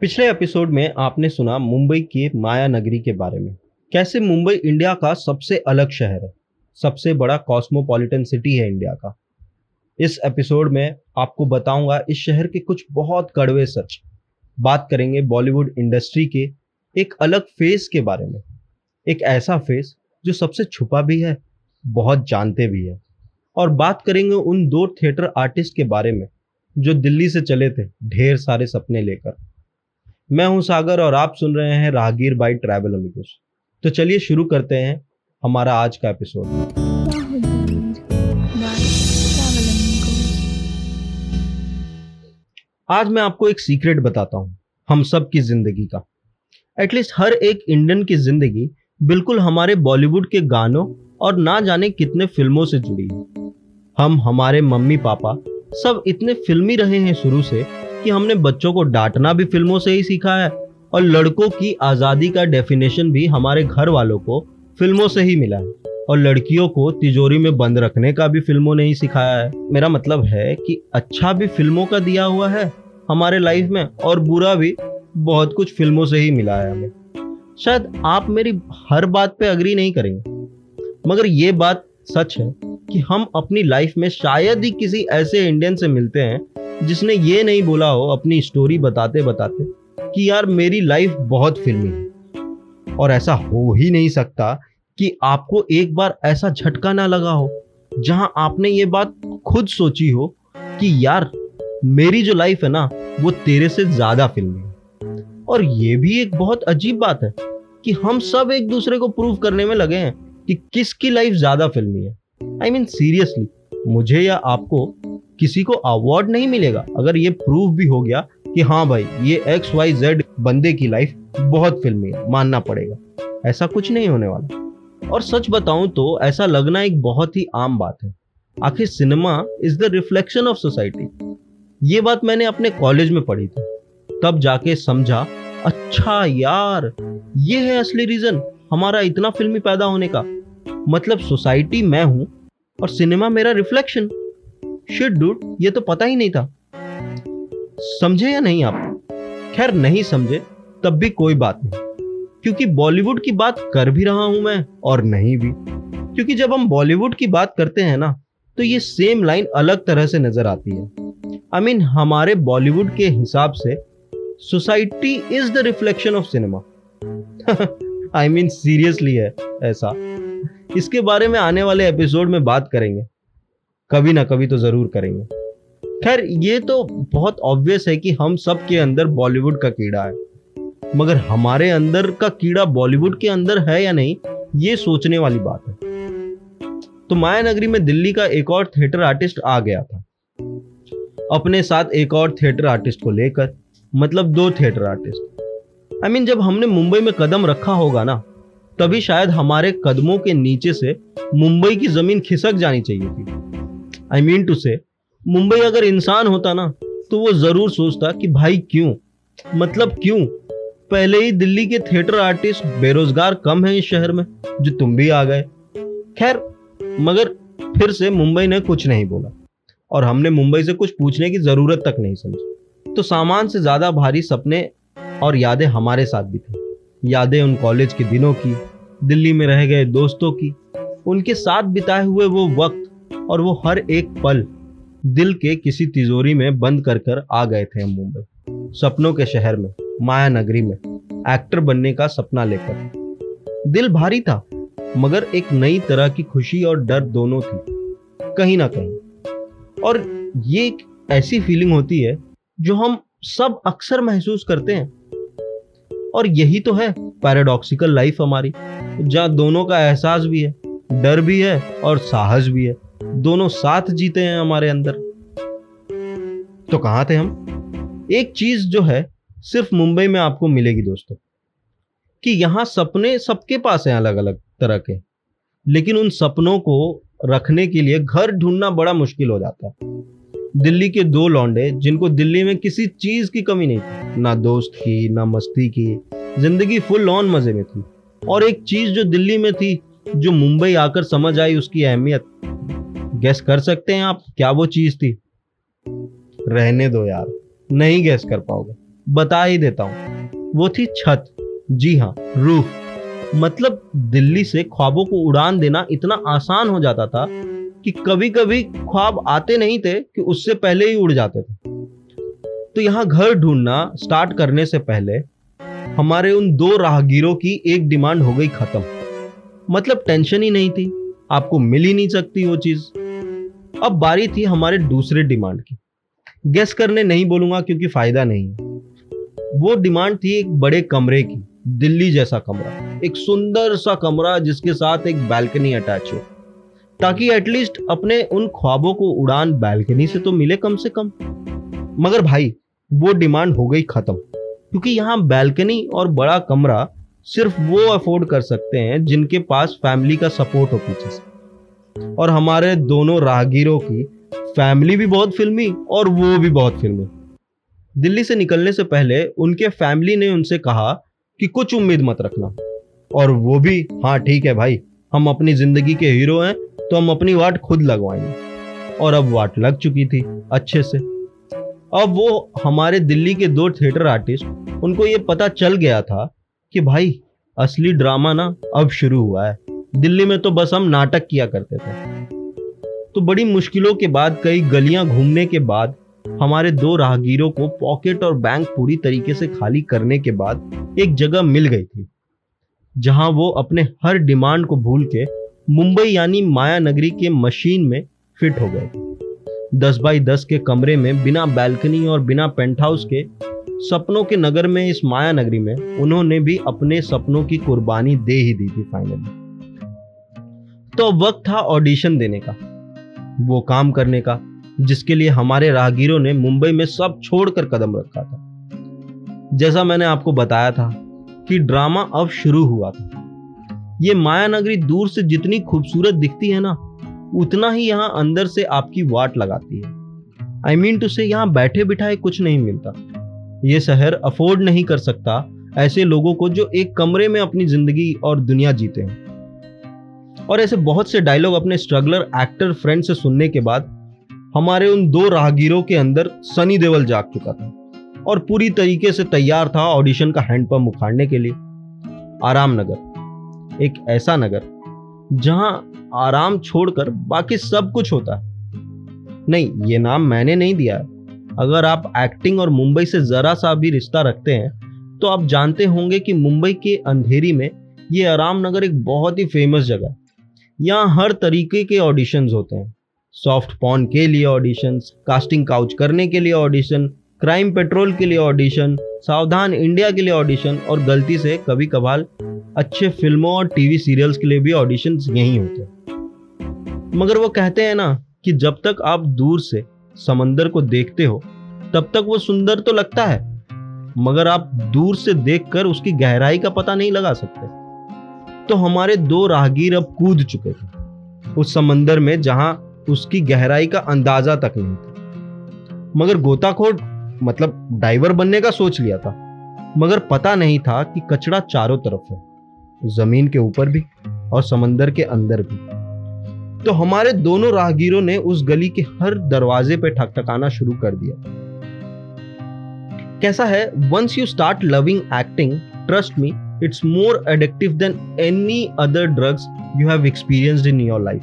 पिछले एपिसोड में आपने सुना मुंबई के माया नगरी के बारे में। कैसे मुंबई इंडिया का सबसे अलग शहर है? सबसे बड़ा कॉस्मोपॉलिटन सिटी है इंडिया का। इस एपिसोड में आपको बताऊँगा इस शहर के कुछ बहुत कड़वे सच। बात करेंगे बॉलीवुड इंडस्ट्री के एक अलग फेस के बारे में। एक ऐसा फेस जो सबसे छुपा भी है, बहुत जानते भी है। और बात करेंगे उन दो थिएटर आर्टिस्ट के बारे में, जो दिल्ली से चले थे, ढेर सारे सपने लेकर। मैं हूँ सागर और आप सुन रहे हैं राहगीर बाई ट्रैवल अमिकुस तो चलिए शुरू करते हैं हमारा आज का एपिसोड आज मैं आपको एक सीक्रेट बताता हूँ, हम सब की ज़िंदगी का। एटलीस्ट हर एक इंडियन की ज़िंदगी बिल्कुल हमारे बॉलीवुड के गानों और ना जाने कितने फ़िल्मों से जुड़ी है। हम, हमारे मम्मी पापा सब इतने फिल्मी रहे हैं शुरू से कि हमने बच्चों को डांटना भी फ़िल्मों से ही सीखा है और लड़कों की आज़ादी का डेफिनेशन भी हमारे घर वालों को फ़िल्मों से ही मिला है। और लड़कियों को तिजोरी में बंद रखने का भी फ़िल्मों ने ही सिखाया है। मेरा मतलब है कि अच्छा भी फ़िल्मों का दिया हुआ है हमारे लाइफ में और बुरा भी बहुत कुछ फ़िल्मों से ही मिला है हमें। शायद आप मेरी हर बात पे अग्री नहीं करेंगे, मगर ये बात सच है कि हम अपनी लाइफ में शायद ही किसी ऐसे इंडियन से मिलते हैं जिसने ये नहीं बोला हो अपनी स्टोरी बताते बताते कि यार मेरी लाइफ बहुत फिल्मी है। और ऐसा हो ही नहीं सकता कि आपको एक बार ऐसा झटका ना लगा हो, जहाँ आपने ये बात खुद सोची हो कि यार मेरी जो लाइफ है ना, वो तेरे से ज़्यादा फिल्मी है। और ये भी एक बहुत अजीब बात है कि हम सब एक दूसरे को प्रूव करने में लगे हैं कि किसकी लाइफ ज़्यादा फिल्मी है। आई मीन सीरियसली मुझे या आपको किसी को अवार्ड नहीं मिलेगा। अगर ये प्रूव भी हो गया कि हाँ भाई, ये एक्स वाई जेड बंदे की लाइफ बहुत फिल्मी है, मानना पड़ेगा। ऐसा कुछ नहीं होने वाला। और सच बताऊँ तो ऐसा लगना एक बहुत ही आम बात है। आखिर cinema is the reflection of society ये बात मैंने अपने कॉलेज में पढ़ी थी। तब जाके समझा अच्छा यार, ये है असली रीजन हमारा इतना फिल्मी पैदा होने का। मतलब सोसाइटी मैं हूँ और सिनेमा मेरा रिफ्लेक्शन। शिट डूड ये तो पता ही नहीं था। समझे या नहीं आप? खैर नहीं समझे तब भी कोई बात नहीं। क्योंकि बॉलीवुड की बात कर भी रहा हूँ मैं और नहीं भी। क्योंकि जब हम बॉलीवुड की बात करते हैं ना तो ये सेम लाइन अलग तरह से नज़र आती है। आई I मीन mean, हमारे बॉलीवुड के हिसाब से society is the reflection of cinema I mean seriously है ऐसा। इसके बारे में आने वाले एपिसोड में बात करेंगे। कभी ना कभी तो ज़रूर करेंगे। खैर ये तो बहुत ऑब्वियस है कि हम सब के अंदर बॉलीवुड का कीड़ा है। मगर हमारे अंदर का कीड़ा बॉलीवुड के अंदर है या नहीं ये सोचने वाली बात है। तो माया नगरी में दिल्ली का एक और थिएटर आर्टिस्ट आ गया था। अपने साथ एक और थिएटर आर्टिस्ट को लेकर मतलब दो theatre artist I I mean mean, जब हमने मुंबई में कदम रखा होगा ना तभी शायद हमारे कदमों के नीचे से मुंबई की ज़मीन खिसक जानी चाहिए थी। आई मीन टू से मुंबई अगर इंसान होता ना तो वो ज़रूर सोचता कि भाई क्यों? मतलब क्यों? पहले ही दिल्ली के थिएटर आर्टिस्ट बेरोजगार कम है इस शहर में, जो तुम भी आ गए। खैर, मगर फिर से मुंबई ने कुछ नहीं बोला। और हमने मुंबई से कुछ पूछने की ज़रूरत तक नहीं समझी। तो सामान से ज़्यादा भारी सपने और यादें हमारे साथ भी थी। यादें उन कॉलेज के दिनों की, दिल्ली में रह गए दोस्तों की, उनके साथ बिताए हुए वो वक्त और वो हर एक पल दिल के किसी तिजोरी में बंद कर कर आ गए थे हम मुंबई। सपनों के शहर में, माया नगरी में, एक्टर बनने का सपना लेकर। दिल भारी था, मगर एक नई तरह की खुशी और डर दोनों थी, कहीं ना कहीं। और ये एक ऐसी फीलिंग होती है, जो हम सब अक्सर महसूस करते हैं और यही तो है पैराडॉक्सिकल लाइफ हमारी। जहाँ दोनों का एहसास भी है, डर भी है और साहस भी है, दोनों साथ जीते हैं हमारे अंदर। तो कहा थे हम? एक चीज़ जो है, सिर्फ़ मुंबई में आपको मिलेगी दोस्तों, कि यहाँ सपने सबके पास हैं अलग अलग तरह के, लेकिन उन सपनों को रखने के लिए घर ढूंढना बड़ा मुश्किल हो जाता है। दिल्ली के दो लौंडे जिनको दिल्ली में किसी चीज़ की कमी नहीं थी। ना दोस्त की, ना मस्ती की। ज़िंदगी फुल ऑन मज़े में थी। और एक चीज़ जो दिल्ली में थी, जो मुंबई आकर समझ आई उसकी अहमियत। गैस कर सकते हैं आप, क्या वो चीज़ थी? रहने दो यार, नहीं गैस कर पाओगे। बता ही देता हूँ, वो थी छत। जी हाँ रूफ। मतलब दिल्ली से ख्वाबों को उड़ान देना इतना आसान हो जाता था कि कभी कभी ख्वाब आते नहीं थे कि उससे पहले ही उड़ जाते थे। तो यहाँ घर ढूंढना स्टार्ट करने से पहले हमारे उन दो राहगीरों की एक डिमांड हो गई खत्म। मतलब टेंशन ही नहीं थी, आपको मिल ही नहीं सकती वो चीज़। अब बारी थी हमारे दूसरे डिमांड की। गेस करने नहीं बोलूँगा क्योंकि फ़ायदा नहीं वो डिमांड थी एक बड़े कमरे की, दिल्ली जैसा कमरा, एक सुंदर सा कमरा जिसके साथ एक बैल्कनी अटैच हो। ताकि एटलीस्ट अपने उन ख्वाबों को उड़ान बैल्कनी से तो मिले कम से कम। मगर भाई, वो डिमांड हो गई खत्म। क्योंकि यहाँ बैल्कनी और बड़ा कमरा सिर्फ़ वो अफोर्ड कर सकते हैं जिनके पास फैमिली का सपोर्ट हो पीछे से। और हमारे दोनों राहगीरों की फैमिली भी बहुत फिल्मी और वो भी बहुत फिल्मी। दिल्ली से निकलने से पहले उनके फैमिली ने उनसे कहा कि कुछ उम्मीद मत रखना। और वो भी हाँ ठीक है भाई हम अपनी ज़िंदगी के हीरो हैं तो हम अपनी वाट खुद लगवाएँगे। और अब वाट लग चुकी थी, अच्छे से। अब वो हमारे दिल्ली के दो थिएटर आर्टिस्ट, उनको ये पता चल गया था कि भाई, असली ड्रामा ना अब शुरू हुआ है। दिल्ली में तो बस हम नाटक किया करते थे। तो बड़ी मुश्किलों के बाद, कई गलियाँ घूमने के बाद, हमारे दो राहगीरों को पॉकेट और बैंक पूरी तरीके से खाली करने के बाद एक जगह मिल गई थी। जहाँ वो अपने हर डिमांड को भूल के मुंबई यानी माया नगरी के मशीन में फिट हो गए। दस बाई दस के कमरे में, बिना बैल्कनी और बिना पेंट हाउस के, सपनों के नगर में, इस माया नगरी में, उन्होंने भी अपने सपनों की कुर्बानी दे ही दी थी फाइनली तो वक्त था ऑडिशन देने का, वो काम करने का, जिसके लिए हमारे राहगीरों ने मुंबई में सब छोड़कर कदम रखा था। जैसा मैंने आपको बताया था कि ड्रामा अब शुरू हुआ था। ये माया नगरी दूर से जितनी खूबसूरत दिखती है ना, उतना ही यहाँ अंदर से आपकी वाट लगाती है। आई मीन टू से यहाँ बैठे बिठाए कुछ नहीं मिलता। ये शहर अफोर्ड नहीं कर सकता ऐसे लोगों को जो एक कमरे में अपनी ज़िंदगी और दुनिया जीते हैं। और ऐसे बहुत से डायलॉग अपने स्ट्रगलर एक्टर फ्रेंड से सुनने के बाद, हमारे उन दो राहगीरों के अंदर सनी देवल जाग चुका था। और पूरी तरीके से तैयार था ऑडिशन का हैंडपंप उखाड़ने के लिए। आराम नगर एक ऐसा नगर जहाँ आराम छोड़कर बाकी सब कुछ होता। है नहीं, ये नाम मैंने नहीं दिया। अगर आप एक्टिंग और मुंबई से जरा सा भी रिश्ता रखते हैं तो आप जानते होंगे कि मुंबई के अंधेरी में ये आराम नगर एक बहुत ही फ़ेमस जगह है। यहाँ हर तरीके के ऑडिशंस होते हैं। सॉफ्ट पॉन के लिए ऑडिशन कास्टिंग काउच करने के लिए ऑडिशन क्राइम पेट्रोल के लिए ऑडिशन, सावधान इंडिया के लिए ऑडिशन और गलती से कभी कभार अच्छे फ़िल्मों और टीवी सीरियल्स के लिए भी ऑडिशन यही होते हैं। मगर वो कहते हैं ना कि जब तक आप दूर से समंदर को देखते हो, तब तक वो सुंदर तो लगता है। मगर आप दूर से देखकर उसकी गहराई का पता नहीं लगा सकते। तो हमारे दो राहगीर अब कूद चुके थे, उस समंदर में जहाँ उसकी गहराई का अंदाज़ा तक नहीं था। मगर गोताखोर मतलब डाइवर बनने का सोच लिया था, मगर पता नहीं था कि कचरा चारों तरफ़ है, ज़मीन के ऊपर भी और समंदर के अंदर भी। तो हमारे दोनों राहगीरों ने उस गली के हर दरवाजे पर ठकठकाना शुरू कर दिया। कैसा है once you start loving acting trust me it's more addictive than any other drugs you have experienced in your life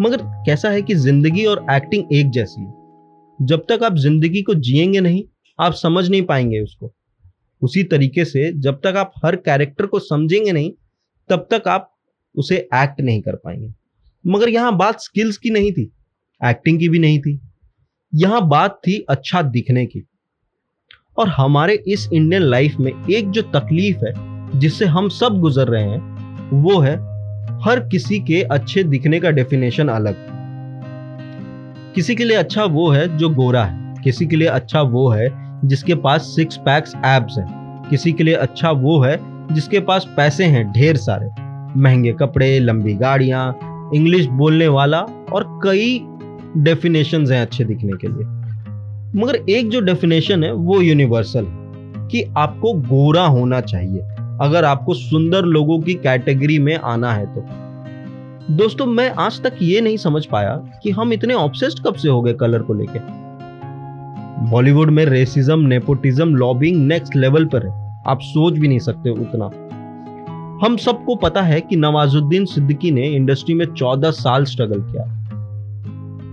मगर कैसा है कि ज़िंदगी और एक्टिंग एक जैसी है। जब तक आप ज़िंदगी को जिएँगे नहीं, आप समझ नहीं पाएँगे उसको। उसी तरीके से जब तक आप हर कैरेक्टर को समझेंगे नहीं, तब तक आप उसे एक्ट नहीं कर पाएँगे। मगर यहाँ बात स्किल्स की नहीं थी एक्टिंग की भी नहीं थी। यहाँ बात थी अच्छा दिखने की। और हमारे इस इंडियन लाइफ में एक जो तकलीफ़ है, जिससे हम सब गुजर रहे हैं, वो है हर किसी के अच्छे दिखने का डेफिनेशन अलग। किसी के लिए अच्छा वो है जो गोरा है। किसी के लिए अच्छा वो है जिसके पास सिक्स पैक्स एब्स हैं। किसी के लिए अच्छा वो है जिसके पास पैसे हैं ढेर सारे। महँगे कपड़े, लंबी गाड़ियाँ इंग्लिश बोलने वाला और कई डेफिनेशन हैं अच्छे दिखने के लिए। मगर एक जो डेफिनेशन है वो यूनिवर्सल कि आपको गोरा होना चाहिए। अगर आपको सुंदर लोगों की कैटेगरी में आना है तो। दोस्तों, मैं आज तक ये नहीं समझ पाया कि हम इतने ऑब्सेस्ड कब से हो गए कलर को लेके। बॉलीवुड में racism nepotism lobbying next level पर है। आप सोच भी नहीं सकते उतना। हम सबको पता है कि नवाजुद्दीन सिद्दीकी ने इंडस्ट्री में चौदह साल स्ट्रगल किया।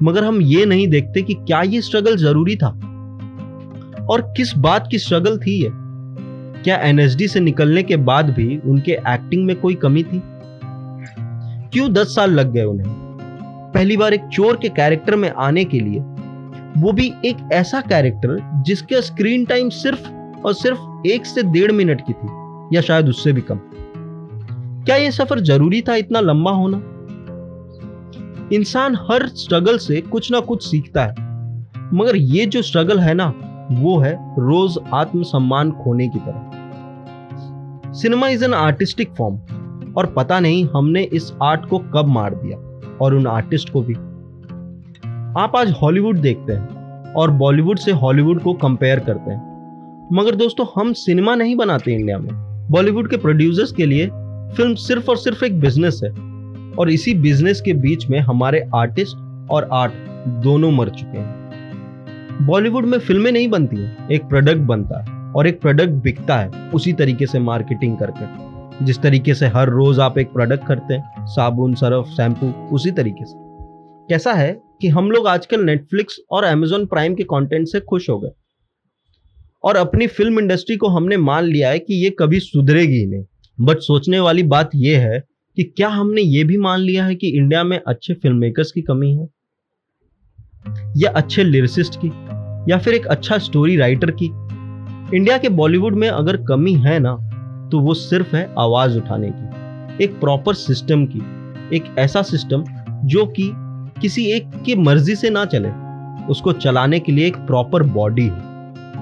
मगर हम ये नहीं देखते कि क्या ये स्ट्रगल ज़रूरी था? और किस बात की स्ट्रगल थी ये? क्या एनएसडी से निकलने के बाद भी उनके एक्टिंग में कोई कमी थी? क्यों दस साल लग गए उन्हें? पहली बार एक चोर के कैरेक्टर में आने के लिए। वो भी एक ऐसा कैरेक्टर जिसका स्क्रीन टाइम सिर्फ़ और सिर्फ़ एक से डेढ़ मिनट की थी, या शायद उससे भी कम। क्या यह सफ़र ज़रूरी था इतना लंबा होना? इंसान हर स्ट्रगल से कुछ ना कुछ सीखता है। मगर ये जो स्ट्रगल है ना, वो है रोज आत्मसम्मान खोने की तरह। Cinema is an artistic form और पता नहीं हमने इस आर्ट को कब मार दिया और उन आर्टिस्ट को भी। आप आज हॉलीवुड देखते हैं और बॉलीवुड से हॉलीवुड को कंपेयर करते हैं। मगर दोस्तों, हम सिनेमा नहीं बनाते इंडिया में। बॉलीवुड के प्रोड्यूसर्स के लिए फ़िल्म सिर्फ़ और सिर्फ़ एक बिज़नेस है और इसी बिज़नेस के बीच में हमारे आर्टिस्ट और आर्ट दोनों मर चुके हैं। बॉलीवुड में फ़िल्में नहीं बनती हैं, एक प्रोडक्ट बनता है और एक प्रोडक्ट बिकता है, उसी तरीके से मार्केटिंग करके। जिस तरीके से हर रोज आप एक प्रोडक्ट करते हैं, साबुन, सरफ शैम्पू उसी तरीके से। कैसा है कि हम लोग आजकल नेटफ्लिक्स और अमेजोन प्राइम के कंटेंट से खुश हो गए। और अपनी फ़िल्म इंडस्ट्री को हमने मान लिया है कि ये कभी सुधरेगी नहीं। बट सोचने वाली बात यह है कि क्या हमने ये भी मान लिया है कि इंडिया में अच्छे फ़िल्म मेकर्स की कमी है? या अच्छे लिरिसिस्ट की? या फिर एक अच्छा स्टोरी राइटर की? इंडिया के बॉलीवुड में अगर कमी है ना तो वो सिर्फ़ है आवाज़ उठाने की, एक प्रॉपर सिस्टम की, एक ऐसा सिस्टम जो कि किसी एक की मर्ज़ी से ना चले, उसको चलाने के लिए एक प्रॉपर बॉडी हो।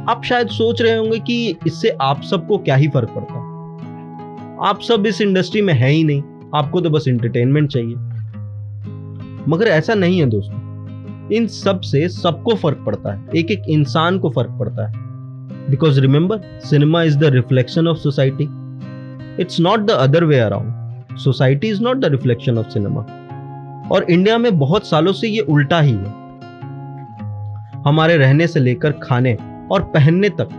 आप शायद सोच रहे होंगे कि इससे आप सबको क्या ही फ़र्क पड़ता आप सब इस इंडस्ट्री में है ही नहीं, आपको तो बस इंटरटेनमेंट चाहिए। मगर ऐसा नहीं है दोस्तों। इन सबसे सबको फ़र्क पड़ता है एक एक इंसान को फ़र्क पड़ता है। Because remember cinema is the reflection of society it's not the other way around society is not the reflection of cinema और इंडिया में बहुत सालों से ये उल्टा ही है। हमारे रहने से लेकर खाने और पहनने तक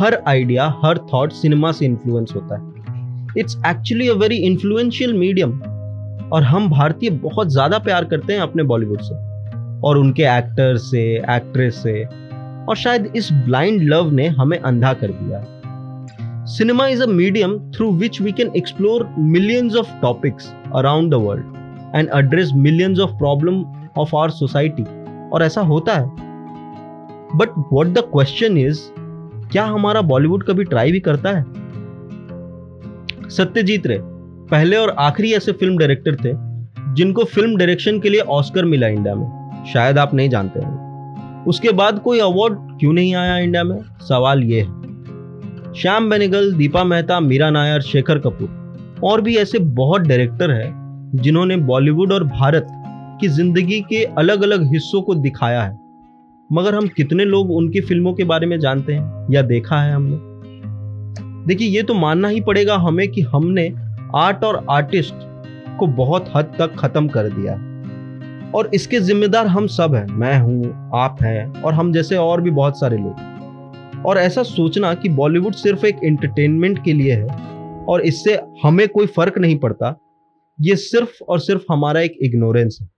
हर आइडिया हर थॉट सिनेमा से इन्फ्लुएंस होता है। It's actually a very influential medium और हम भारतीय बहुत ज़्यादा प्यार करते हैं अपने बॉलीवुड से। और उनके एक्टर से एक्ट्रेस से। और शायद इस ब्लाइंड लव ने हमें अंधा कर दिया cinema is a medium through which we can explore millions of topics around the world and address millions of problem of our society और ऐसा होता है। But what the question is क्या हमारा बॉलीवुड कभी ट्राई भी करता है? सत्यजीत रे, पहले और आखिरी ऐसे फ़िल्म डायरेक्टर थे, जिनको फ़िल्म डायरेक्शन के लिए ऑस्कर मिला इंडिया में। शायद आप नहीं जानते होंगे। उसके बाद कोई अवार्ड क्यों नहीं आया इंडिया में? सवाल ये है। श्याम बेनेगल, दीपा मेहता, मीरा नायर, शेखर कपूर। और भी ऐसे बहुत डायरेक्टर हैं, जिन्होंने बॉलीवुड और भारत की ज़िंदगी के अलग अलग हिस्सों को दिखाया है। मगर हम कितने लोग उनकी फ़िल्मों के बारे में जानते हैं, या देखा है हमने? देखिए, ये तो मानना ही पड़ेगा हमें कि हमने आर्ट और आर्टिस्ट को बहुत हद तक खत्म कर दिया। और इसके जिम्मेदार हम सब हैं, मैं हूँ, आप हैं, और हम जैसे और भी बहुत सारे लोग। और ऐसा सोचना कि बॉलीवुड सिर्फ़ एक एंटरटेनमेंट के लिए है और इससे हमें कोई फ़र्क नहीं पड़ता, ये सिर्फ़ और सिर्फ़ हमारा एक इग्नोरेंस है।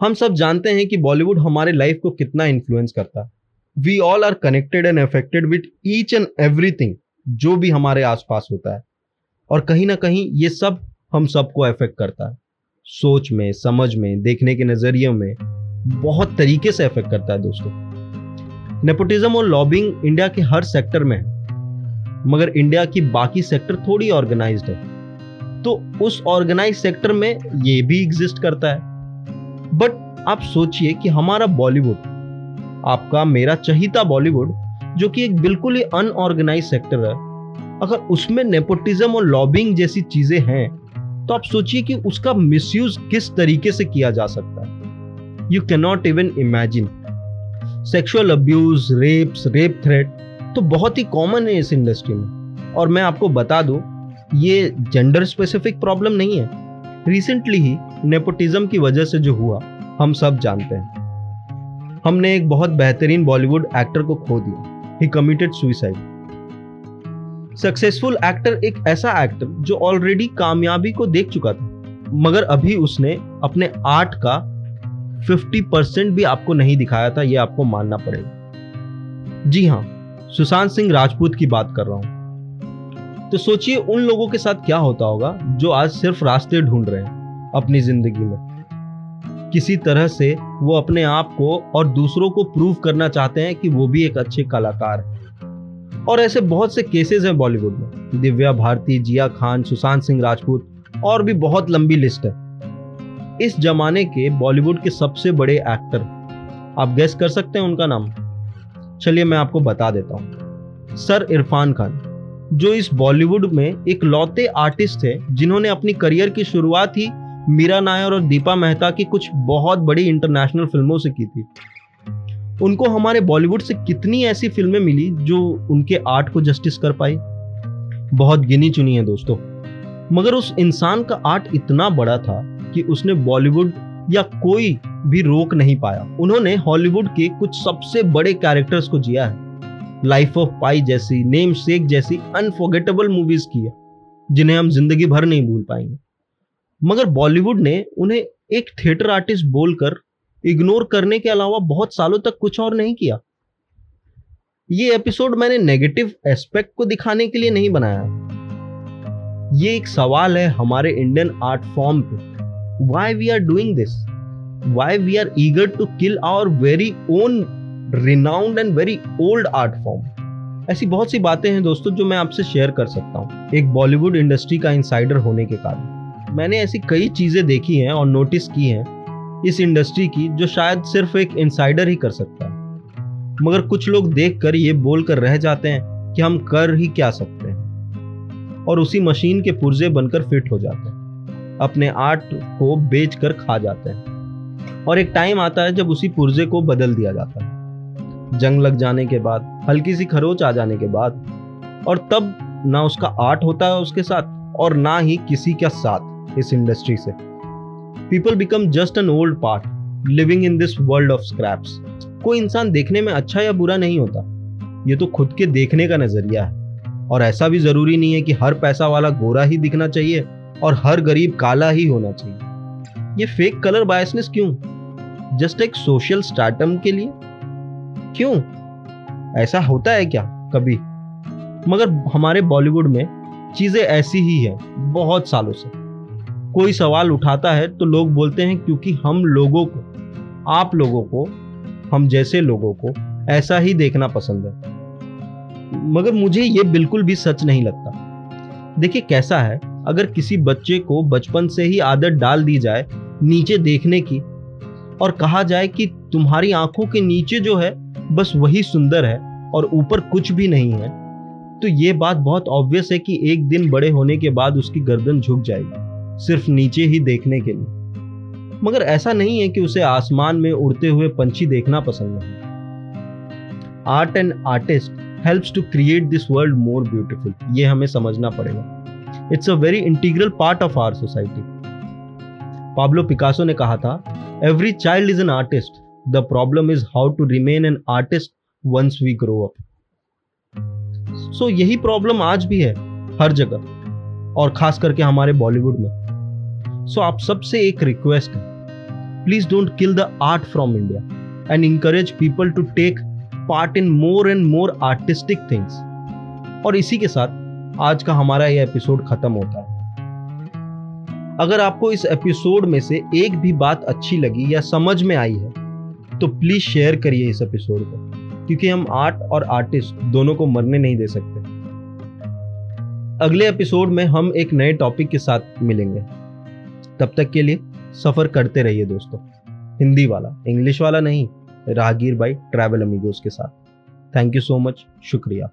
हम सब जानते हैं कि बॉलीवुड हमारे लाइफ को कितना इन्फ्लुएंस करता। है we all are connected and affected with each and everything जो भी हमारे आसपास होता है। और कहीं ना कहीं ये सब हम सबको अफेक्ट करता है। सोच में, समझ में, देखने के नज़रिए में बहुत तरीके से अफेक्ट करता है दोस्तों। नेपोटिज्म और लॉबिंग इंडिया के हर सेक्टर में है, मगर इंडिया की बाकी सेक्टर थोड़ी ऑर्गेनाइज है। तो उस ऑर्गेनाइज सेक्टर में ये भी एग्जिस्ट करता है। बट आप सोचिए कि हमारा बॉलीवुड आपका मेरा चहिता बॉलीवुड जो कि एक बिल्कुल ही अनऑर्गेनाइज सेक्टर है, अगर उसमें नेपोटिज्म और लॉबिंग जैसी चीज़ें हैं तो आप सोचिए कि उसका मिसयूज किस तरीके से किया जा सकता है। You can not even imagine sexual abuse rapes rape threat तो बहुत ही कॉमन है इस इंडस्ट्री में। और मैं आपको बता दूँ, ये जेंडर स्पेसिफिक प्रॉब्लम नहीं है। रिसेंटली ही नेपोटिज्म की वजह से जो हुआ, हम सब जानते हैं। हमने एक बहुत बेहतरीन बॉलीवुड एक्टर को खो दिया। He committed suicide successful actor एक ऐसा एक्टर जो ऑलरेडी कामयाबी को देख चुका था, मगर अभी उसने अपने आर्ट का 50 परसेंट भी आपको नहीं दिखाया था यह आपको मानना पड़ेगा। जी हाँ सुशांत सिंह राजपूत की बात कर रहा हूँ। तो सोचिए उन लोगों के साथ क्या होता होगा, जो आज सिर्फ़ रास्ते ढूंढ रहे हैं अपनी ज़िंदगी में। किसी तरह से वो अपने आप को और दूसरों को प्रूव करना चाहते हैं कि वो भी एक अच्छे कलाकार है। और ऐसे बहुत से केसेस हैं बॉलीवुड में, दिव्या भारती, जिया खान, सुशांत सिंह राजपूत, और भी बहुत लंबी लिस्ट है। इस जमाने के बॉलीवुड के सबसे बड़े एक्टर। आप गैस कर सकते हैं उनका नाम। चलिए मैं आपको बता देता हूँ। सर इरफान खान, जो इस बॉलीवुड में एक लौते आर्टिस्ट थे, जिन्होंने अपनी करियर की शुरुआत ही मीरा नायर और दीपा मेहता की कुछ बहुत बड़ी इंटरनेशनल फ़िल्मों से की थी। उनको हमारे बॉलीवुड से कितनी ऐसी फ़िल्में मिली जो उनके आर्ट को जस्टिस कर पाई? बहुत गिनी चुनी है दोस्तों। मगर उस इंसान का आर्ट इतना बड़ा था कि उसने बॉलीवुड या कोई भी रोक नहीं पाया। उन्होंने हॉलीवुड के कुछ सबसे बड़े कैरेक्टर्स को जिया है। लाइफ ऑफ़ पाई जैसी नेम शेक जैसी अनफॉरगेटेबल मूवीज़ की है, जिन्हें हम ज़िंदगी भर नहीं भूल पाएँगे। मगर बॉलीवुड ने उन्हें एक थिएटर आर्टिस्ट बोलकर इग्नोर करने के अलावा बहुत सालों तक कुछ और नहीं किया। ये एपिसोड मैंने नेगेटिव एस्पेक्ट को दिखाने के लिए नहीं बनाया। ये एक सवाल है हमारे इंडियन आर्ट फॉर्म पे। Why we are doing this why we are eager to kill our very own renowned and very old art form ऐसी बहुत सी बातें हैं दोस्तों जो मैं आपसे शेयर कर सकता हूँ। एक बॉलीवुड इंडस्ट्री का इंसाइडर होने के कारण। मैंने ऐसी कई चीज़ें देखी हैं और नोटिस की हैं इस इंडस्ट्री की जो शायद सिर्फ़ एक इंसाइडर ही कर सकता है। मगर कुछ लोग देख कर ये बोल कर रह जाते हैं कि हम कर ही क्या सकते हैं। और उसी मशीन के पुर्जे बनकर फिट हो जाते हैं। अपने आर्ट को बेच कर खा जाते हैं। और एक टाइम आता है जब उसी पुर्जे को बदल दिया जाता है। जंग लग जाने के बाद हल्की सी खरोच आ जाने के बाद, और तब ना उसका आर्ट होता है उसके साथ, और ना ही किसी का साथ इस इंडस्ट्री से। People become just an old part living in this world of scraps कोई इंसान देखने में अच्छा या बुरा नहीं होता। ये तो खुद के देखने का नज़रिया है। और ऐसा भी ज़रूरी नहीं है कि हर पैसा वाला गोरा ही दिखना चाहिए। और हर गरीब काला ही होना चाहिए। ये फेक कलर बायसनेस क्यों? जस्ट एक सोशल स्टार्टम के लिए? क्यों? ऐसा होता है क्या कभी? मगर हमारे बॉलीवुड में चीज़ें ऐसी ही है, बहुत सालों से। कोई सवाल उठाता है तो लोग बोलते हैं क्योंकि हम लोगों को, आप लोगों को, हम जैसे लोगों को ऐसा ही देखना पसंद है। मगर मुझे ये बिल्कुल भी सच नहीं लगता। देखिए कैसा है अगर किसी बच्चे को बचपन से ही आदत डाल दी जाए नीचे देखने की और कहा जाए कि तुम्हारी आँखों के नीचे जो है, बस वही सुंदर है और ऊपर कुछ भी नहीं है तो ये बात बहुत ऑब्वियस है कि एक दिन बड़े होने के बाद उसकी गर्दन झुक जाएगी, सिर्फ़ नीचे ही देखने के लिए। मगर ऐसा नहीं है कि उसे आसमान में उड़ते हुए पंछी देखना पसंद है। Art and artist helps to create this world more beautiful ये हमें समझना पड़ेगा। It's a very integral part of our society Pablo Picasso ने कहा था every child is an artist the problem is how to remain an artist once we grow up so यही problem आज भी है हर जगह और खास करके हमारे बॉलीवुड में। सो so, आप सबसे एक रिक्वेस्ट है please don't kill the art from India and encourage people to take part in more and more artistic things और इसी के साथ आज का हमारा यह एपिसोड खत्म होता है। अगर आपको इस एपिसोड में से एक भी बात अच्छी लगी या समझ में आई है तो प्लीज़ शेयर करिए इस एपिसोड को, क्योंकि हम आर्ट और आर्टिस्ट दोनों को मरने नहीं दे सकते। अगले एपिसोड में हम एक नए टॉपिक के साथ मिलेंगे। तब तक के लिए सफ़र करते रहिए दोस्तों। हिंदी वाला, इंग्लिश वाला नहीं, राहगीर बाई ट्रैवल अमीगोस के साथ। थैंक यू सो मच शुक्रिया।